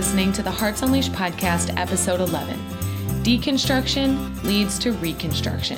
listening to the Hearts Unleashed podcast, episode 11 Deconstruction Leads to Reconstruction.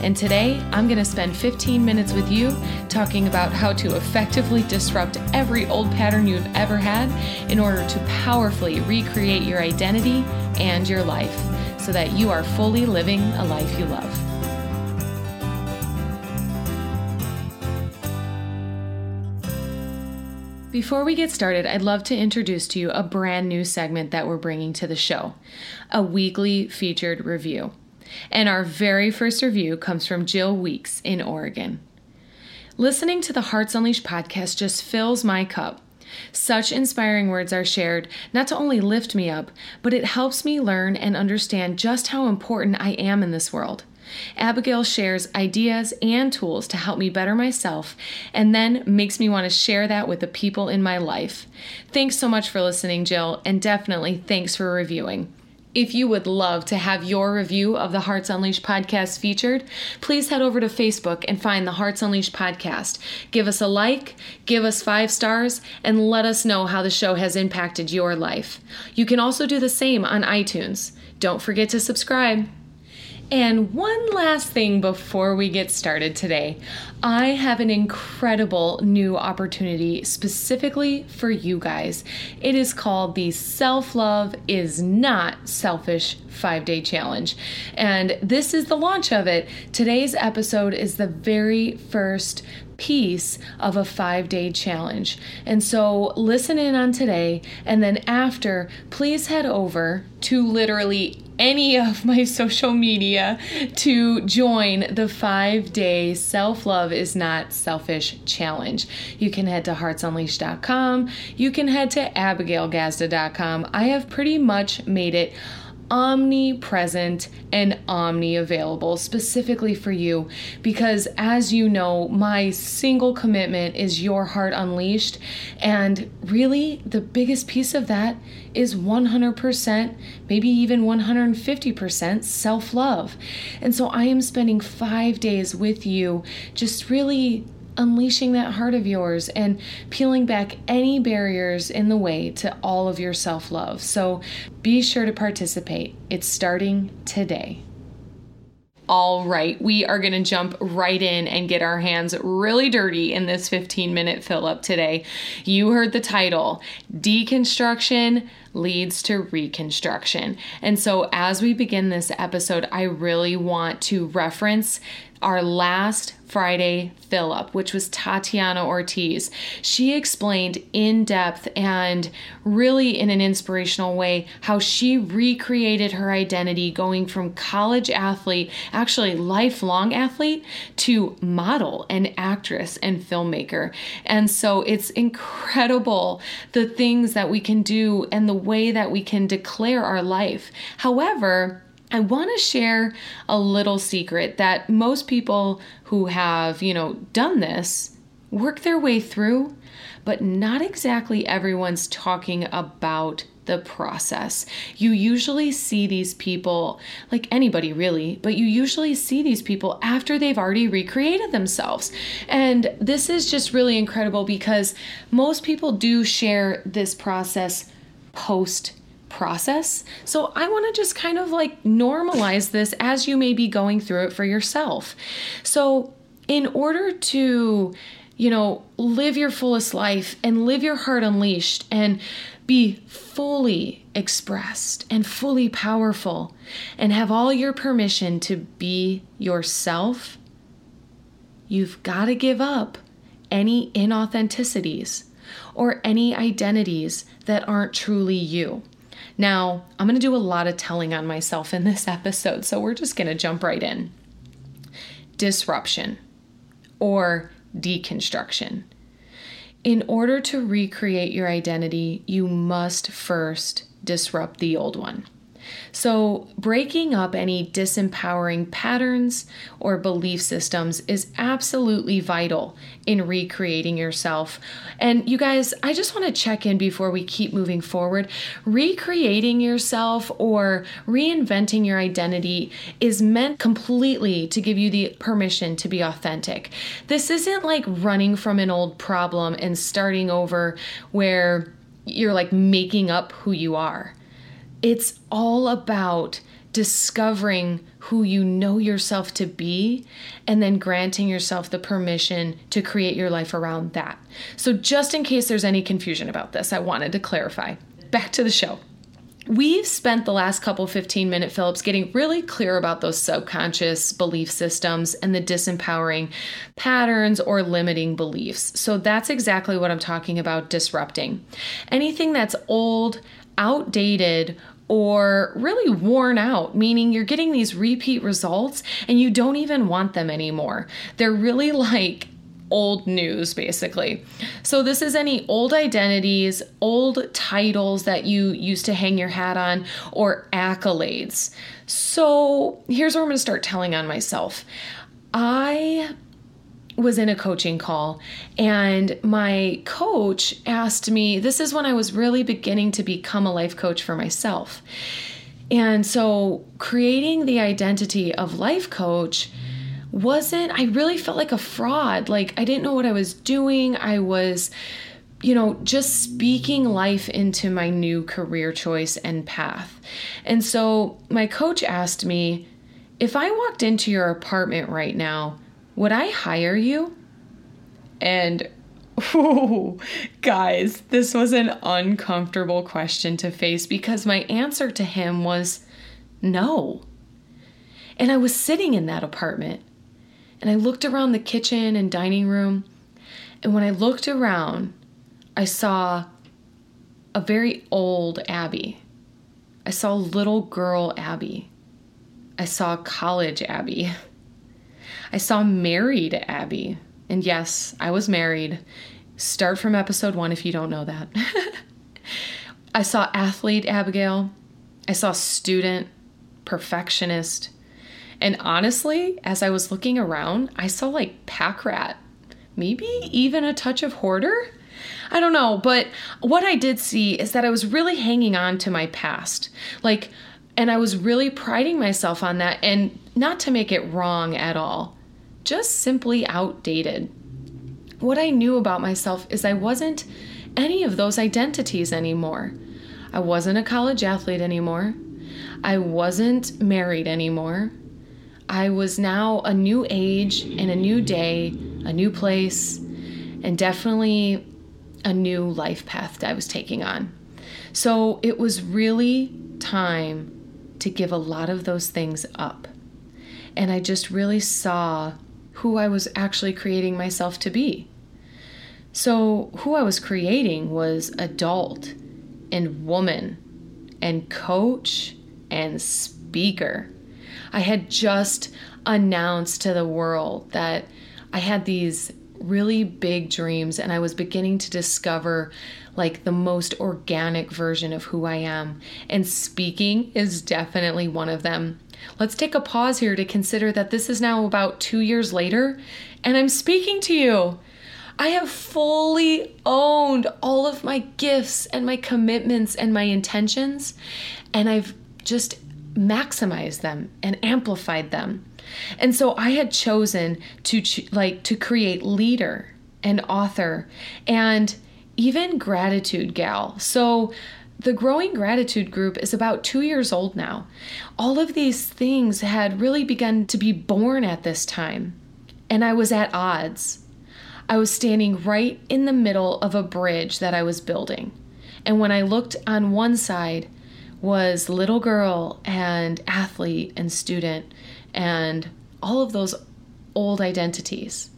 And today, I'm going to spend 15 minutes with you talking about how to effectively disrupt every old pattern you've ever had in order to powerfully recreate your identity and your life so that you are fully living a life you love. Before we get started, I'd love to introduce to you a brand new segment that we're bringing to the show a weekly featured review. And our very first review comes from Jill Weeks in Oregon. Listening to the Hearts Unleashed podcast just fills my cup. Such inspiring words are shared not to only lift me up, but it helps me learn and understand just how important I am in this world. Abigail shares ideas and tools to help me better myself and then makes me want to share that with the people in my life. Thanks so much for listening, Jill, and definitely thanks for reviewing. If you would love to have your review of the Hearts Unleashed podcast featured, please head over to Facebook and find the Hearts Unleashed podcast. Give us a like, give us five stars, and let us know how the show has impacted your life. You can also do the same on iTunes. Don't forget to subscribe. And one last thing before we get started today. I have an incredible new opportunity specifically for you guys. It is called the Self Love is Not Selfish five day challenge. And this is the launch of it. Today's episode is the very first piece of a five day challenge. And so listen in on today, and then after, please head over to literally any of my social media to join the five day self love is not selfish challenge. You can head to heartsunleashed.com, you can head to abigailgazda.com. I have pretty much made it omnipresent and omni available specifically for you. Because as you know my single commitment is your heart unleashed. And really the biggest piece of that is 100% maybe even 150% self-love. And so i am spending 5 days with you just really unleashing that heart of yours and peeling back any barriers in the way to all of your self love. So be sure to participate. It's starting today. All right, we are going to jump right in and get our hands really dirty in this 15 minute fill up today. You heard the title Deconstruction leads to reconstruction. And so, as we begin this episode, I really want to reference our last Friday fill up, which was Tatiana Ortiz. She explained in depth and really in an inspirational way how she recreated her identity going from college athlete, actually lifelong athlete, to model and actress and filmmaker. And so it's incredible the things that we can do and the way that we can declare our life. However, I want to share a little secret that most people who have, you know, done this work their way through, but not exactly everyone's talking about the process. You usually see these people, like anybody really, but you usually see these people after they've already recreated themselves. And this is just really incredible because most people do share this process post process. So I want to just kind of like normalize this as you may be going through it for yourself. So, in order to, you know, live your fullest life and live your heart unleashed and be fully expressed and fully powerful and have all your permission to be yourself, you've got to give up any inauthenticities or any identities that aren't truly you. Now, I'm going to do a lot of telling on myself in this episode, so we're just going to jump right in. Disruption or deconstruction. In order to recreate your identity, you must first disrupt the old one. So, breaking up any disempowering patterns or belief systems is absolutely vital in recreating yourself. And you guys, I just want to check in before we keep moving forward. Recreating yourself or reinventing your identity is meant completely to give you the permission to be authentic. This isn't like running from an old problem and starting over where you're like making up who you are. It's all about discovering who you know yourself to be and then granting yourself the permission to create your life around that. So, just in case there's any confusion about this, I wanted to clarify. Back to the show. We've spent the last couple 15 minute fill ups getting really clear about those subconscious belief systems and the disempowering patterns or limiting beliefs. So that's exactly what I'm talking about disrupting. Anything that's old, outdated, or really worn out, meaning you're getting these repeat results and you don't even want them anymore. They're really like old news, basically. So, this is any old identities, old titles that you used to hang your hat on, or accolades. So, here's where I'm gonna start telling on myself. I was in a coaching call and my coach asked me this is when I was really beginning to become a life coach for myself. And so creating the identity of life coach wasn't, I really felt like a fraud. Like I didn't know what I was doing. I was, you know, just speaking life into my new career choice and path. And so my coach asked me if I walked into your apartment right now, would I hire you? And Ooh, guys, this was an uncomfortable question to face because my answer to him was no. And I was sitting in that apartment and I looked around the kitchen and dining room. And when I looked around, I saw a very old Abby. I saw little girl Abby. I saw college Abby. I saw married Abby. And yes, I was married. Start from episode one if you don't know that. I saw athlete Abigail. I saw student, perfectionist, and honestly, as I was looking around, I saw like pack rat, maybe even a touch of hoarder. I don't know, but what I did see is that I was really hanging on to my past. Like, and I was really priding myself on that, and not to make it wrong at all, just simply outdated. What I knew about myself is I wasn't any of those identities anymore. I wasn't a college athlete anymore. I wasn't married anymore. I was now a new age and a new day, a new place, and definitely a new life path that I was taking on. So it was really time to give a lot of those things up. And I just really saw who I was actually creating myself to be. So, who I was creating was adult and woman and coach and speaker. I had just announced to the world that I had these really big dreams and I was beginning to discover like the most organic version of who I am. And speaking is definitely one of them. Let's take a pause here to consider that this is now about two years later and I'm speaking to you. I have fully owned all of my gifts and my commitments and my intentions, and I've just maximized them and amplified them. And so I had chosen to like to create leader and author and even gratitude gal. So the growing gratitude group is about 2 years old now. All of these things had really begun to be born at this time. And I was at odds. I was standing right in the middle of a bridge that I was building. And when I looked on one side, was little girl and athlete and student and all of those old identities.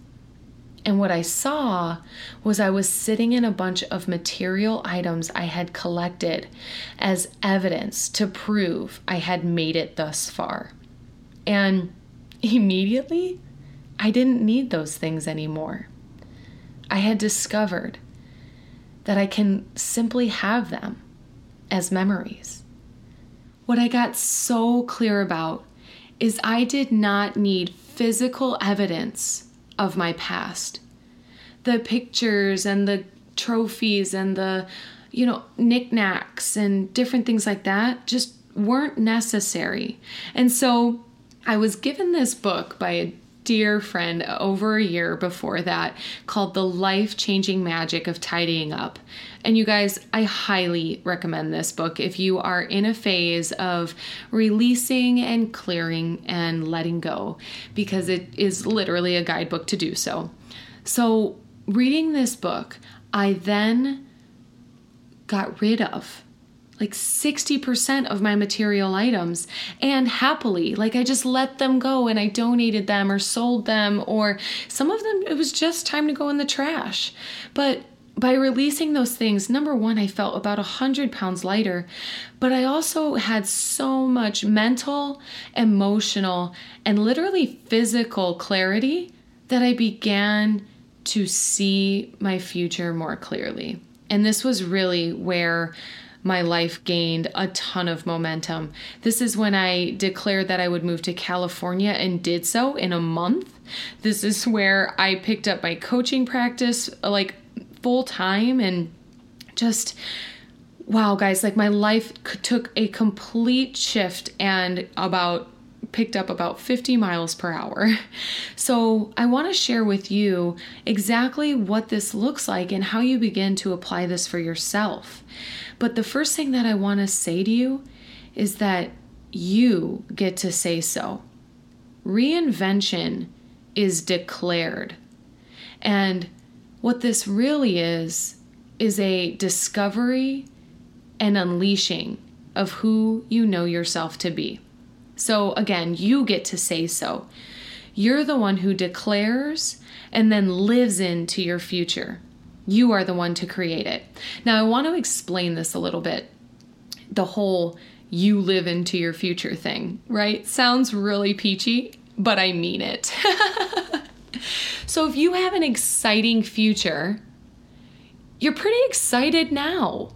And what I saw was I was sitting in a bunch of material items I had collected as evidence to prove I had made it thus far. And immediately, I didn't need those things anymore. I had discovered that I can simply have them as memories. What I got so clear about is I did not need physical evidence of my past. The pictures and the trophies and the, you know, knickknacks and different things like that just weren't necessary. And so I was given this book by a dear friend over a year before that called The Life Changing Magic of Tidying Up. And you guys, I highly recommend this book if you are in a phase of releasing and clearing and letting go, because it is literally a guidebook to do so. So, reading this book, I then got rid of like 60% of my material items and happily like i just let them go and i donated them or sold them or some of them it was just time to go in the trash but by releasing those things, number one, I felt about a 100 pounds lighter, but I also had so much mental, emotional, and literally physical clarity that I began to see my future more clearly. And this was really where my life gained a ton of momentum. This is when I declared that I would move to California and did so in a month. This is where I picked up my coaching practice like full time and just wow guys like my life took a complete shift and about picked up about 50 miles per hour. So, I want to share with you exactly what this looks like and how you begin to apply this for yourself. But the first thing that I want to say to you is that you get to say so. Reinvention is declared. And what this really is, is a discovery and unleashing of who you know yourself to be. So again, you get to say so. You're the one who declares and then lives into your future. You are the one to create it. Now, I want to explain this a little bit. The whole you live into your future thing, right? Sounds really peachy, but I mean it. So if you have an exciting future, you're pretty excited now.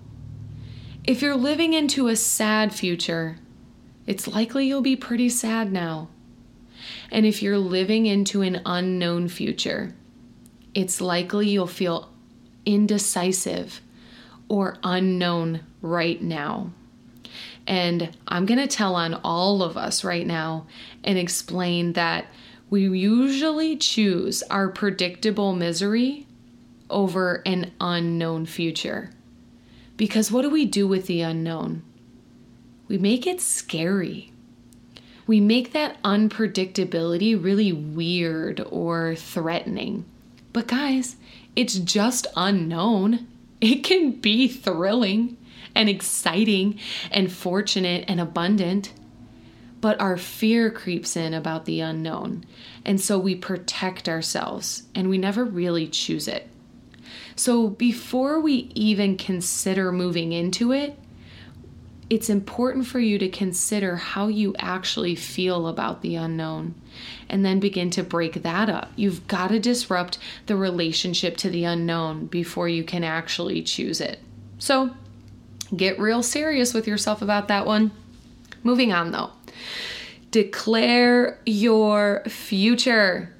If you're living into a sad future, it's likely you'll be pretty sad now. And if you're living into an unknown future, it's likely you'll feel indecisive or unknown right now. And I'm going to tell on all of us right now and explain that we usually choose our predictable misery over an unknown future. Because what do we do with the unknown? We make it scary. We make that unpredictability really weird or threatening. But guys, it's just unknown. It can be thrilling and exciting and fortunate and abundant but our fear creeps in about the unknown. And so we protect ourselves and we never really choose it. So before we even consider moving into it, it's important for you to consider how you actually feel about the unknown and then begin to break that up. You've got to disrupt the relationship to the unknown before you can actually choose it. So get real serious with yourself about that one. Moving on though. Declare your future.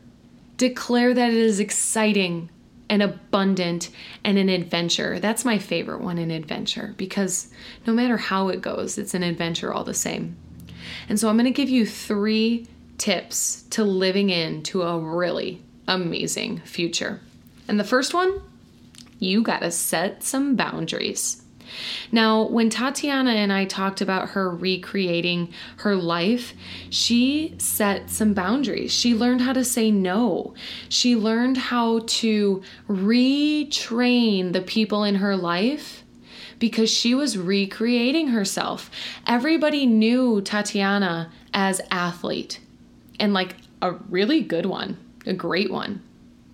Declare that it is exciting and abundant and an adventure. That's my favorite one, an adventure, because no matter how it goes, it's an adventure all the same. And so I'm going to give you three tips to living into a really amazing future. And the first one, you got to set some boundaries. Now, when Tatiana and I talked about her recreating her life, she set some boundaries. She learned how to say no. She learned how to retrain the people in her life because she was recreating herself. Everybody knew Tatiana as athlete and like a really good one, a great one.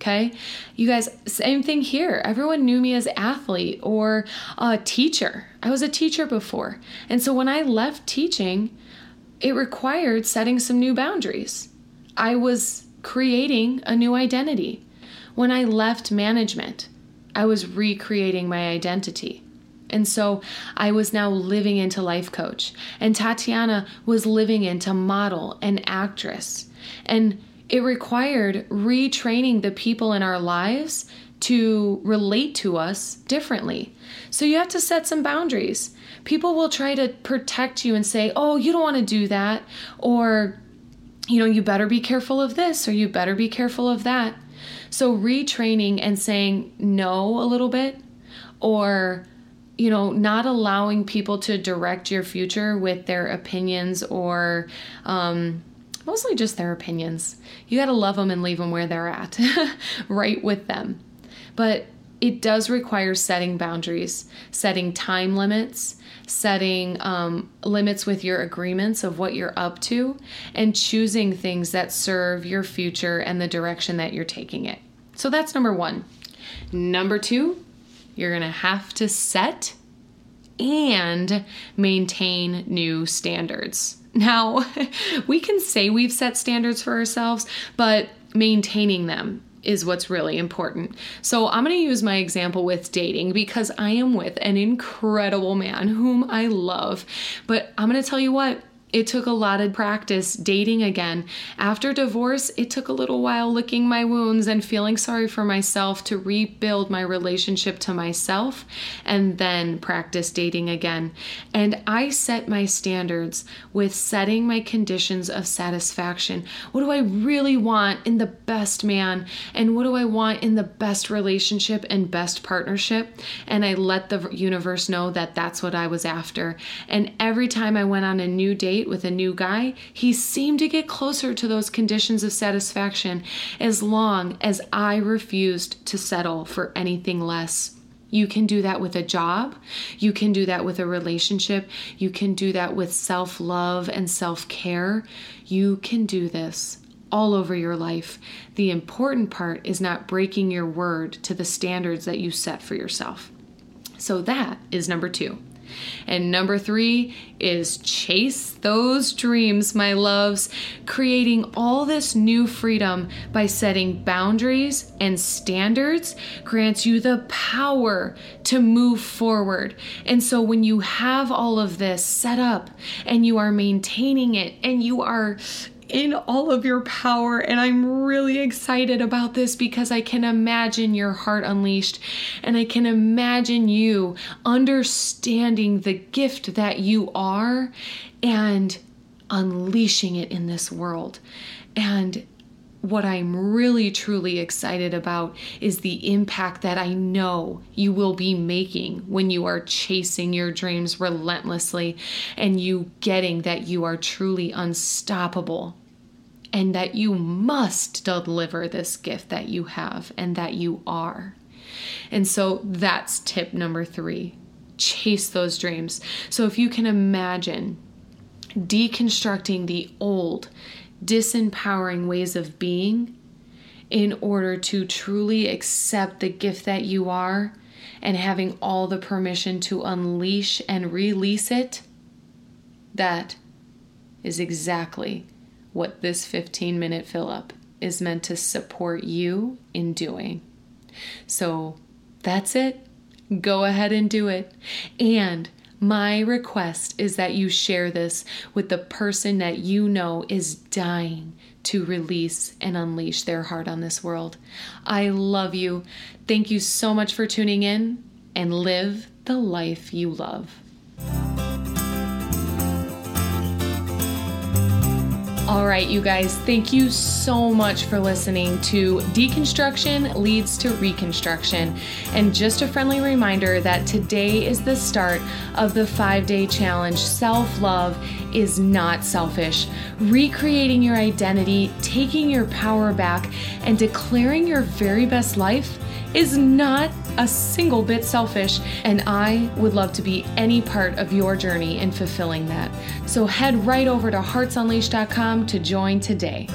Okay. You guys, same thing here. Everyone knew me as athlete or a teacher. I was a teacher before. And so when I left teaching, it required setting some new boundaries. I was creating a new identity. When I left management, I was recreating my identity. And so I was now living into life coach. And Tatiana was living into model and actress. And it required retraining the people in our lives to relate to us differently. So you have to set some boundaries. People will try to protect you and say, oh, you don't want to do that. Or, you know, you better be careful of this or you better be careful of that. So, retraining and saying no a little bit or you know, not allowing people to direct your future with their opinions or um, mostly just their opinions. You got to love them and leave them where they're at, right with them. But it does require setting boundaries, setting time limits, setting um, limits with your agreements of what you're up to, and choosing things that serve your future and the direction that you're taking it. So that's number one. Number two, you're going to have to set and maintain new standards. Now, we can say we've set standards for ourselves, but maintaining them is what's really important. So, I'm going to use my example with dating because I am with an incredible man whom I love. But I'm going to tell you what, it took a lot of practice dating again. After divorce, it took a little while licking my wounds and feeling sorry for myself to rebuild my relationship to myself and then practice dating again. And I set my standards with setting my conditions of satisfaction. What do I really want in the best man? And what do I want in the best relationship and best partnership? And I let the universe know that that's what I was after. And every time I went on a new date, date with a new guy, he seemed to get closer to those conditions of satisfaction as long as I refused to settle for anything less. You can do that with a job. You can do that with a relationship. You can do that with self love and self care. You can do this all over your life. The important part is not breaking your word to the standards that you set for yourself. So that is number two. And number three is chase those dreams, my loves, creating all this new freedom by setting boundaries and standards grants you the power to move forward. And so when you have all of this set up and you are maintaining it and you are in all of your power. And I'm really excited about this because I can imagine your heart unleashed and I can imagine you understanding the gift that you are and unleashing it in this world. And what I'm really truly excited about is the impact that I know you will be making when you are chasing your dreams relentlessly and you getting that you are truly unstoppable and that you must deliver this gift that you have and that you are. And so that's tip number three chase those dreams. So if you can imagine deconstructing the old, disempowering ways of being in order to truly accept the gift that you are and having all the permission to unleash and release it, that is exactly what this 15 minute fill up is meant to support you in doing. So that's it. Go ahead and do it. And my request is that you share this with the person that you know is dying to release and unleash their heart on this world. I love you. Thank you so much for tuning in and live the life you love. All right, you guys, thank you so much for listening to Deconstruction Leads to Reconstruction. And just a friendly reminder that today is the start of the five day challenge. Self love is not selfish. Recreating your identity, taking your power back, and declaring your very best life is not a single bit selfish, and I would love to be any part of your journey in fulfilling that. So head right over to heartsunleashed.com to join today.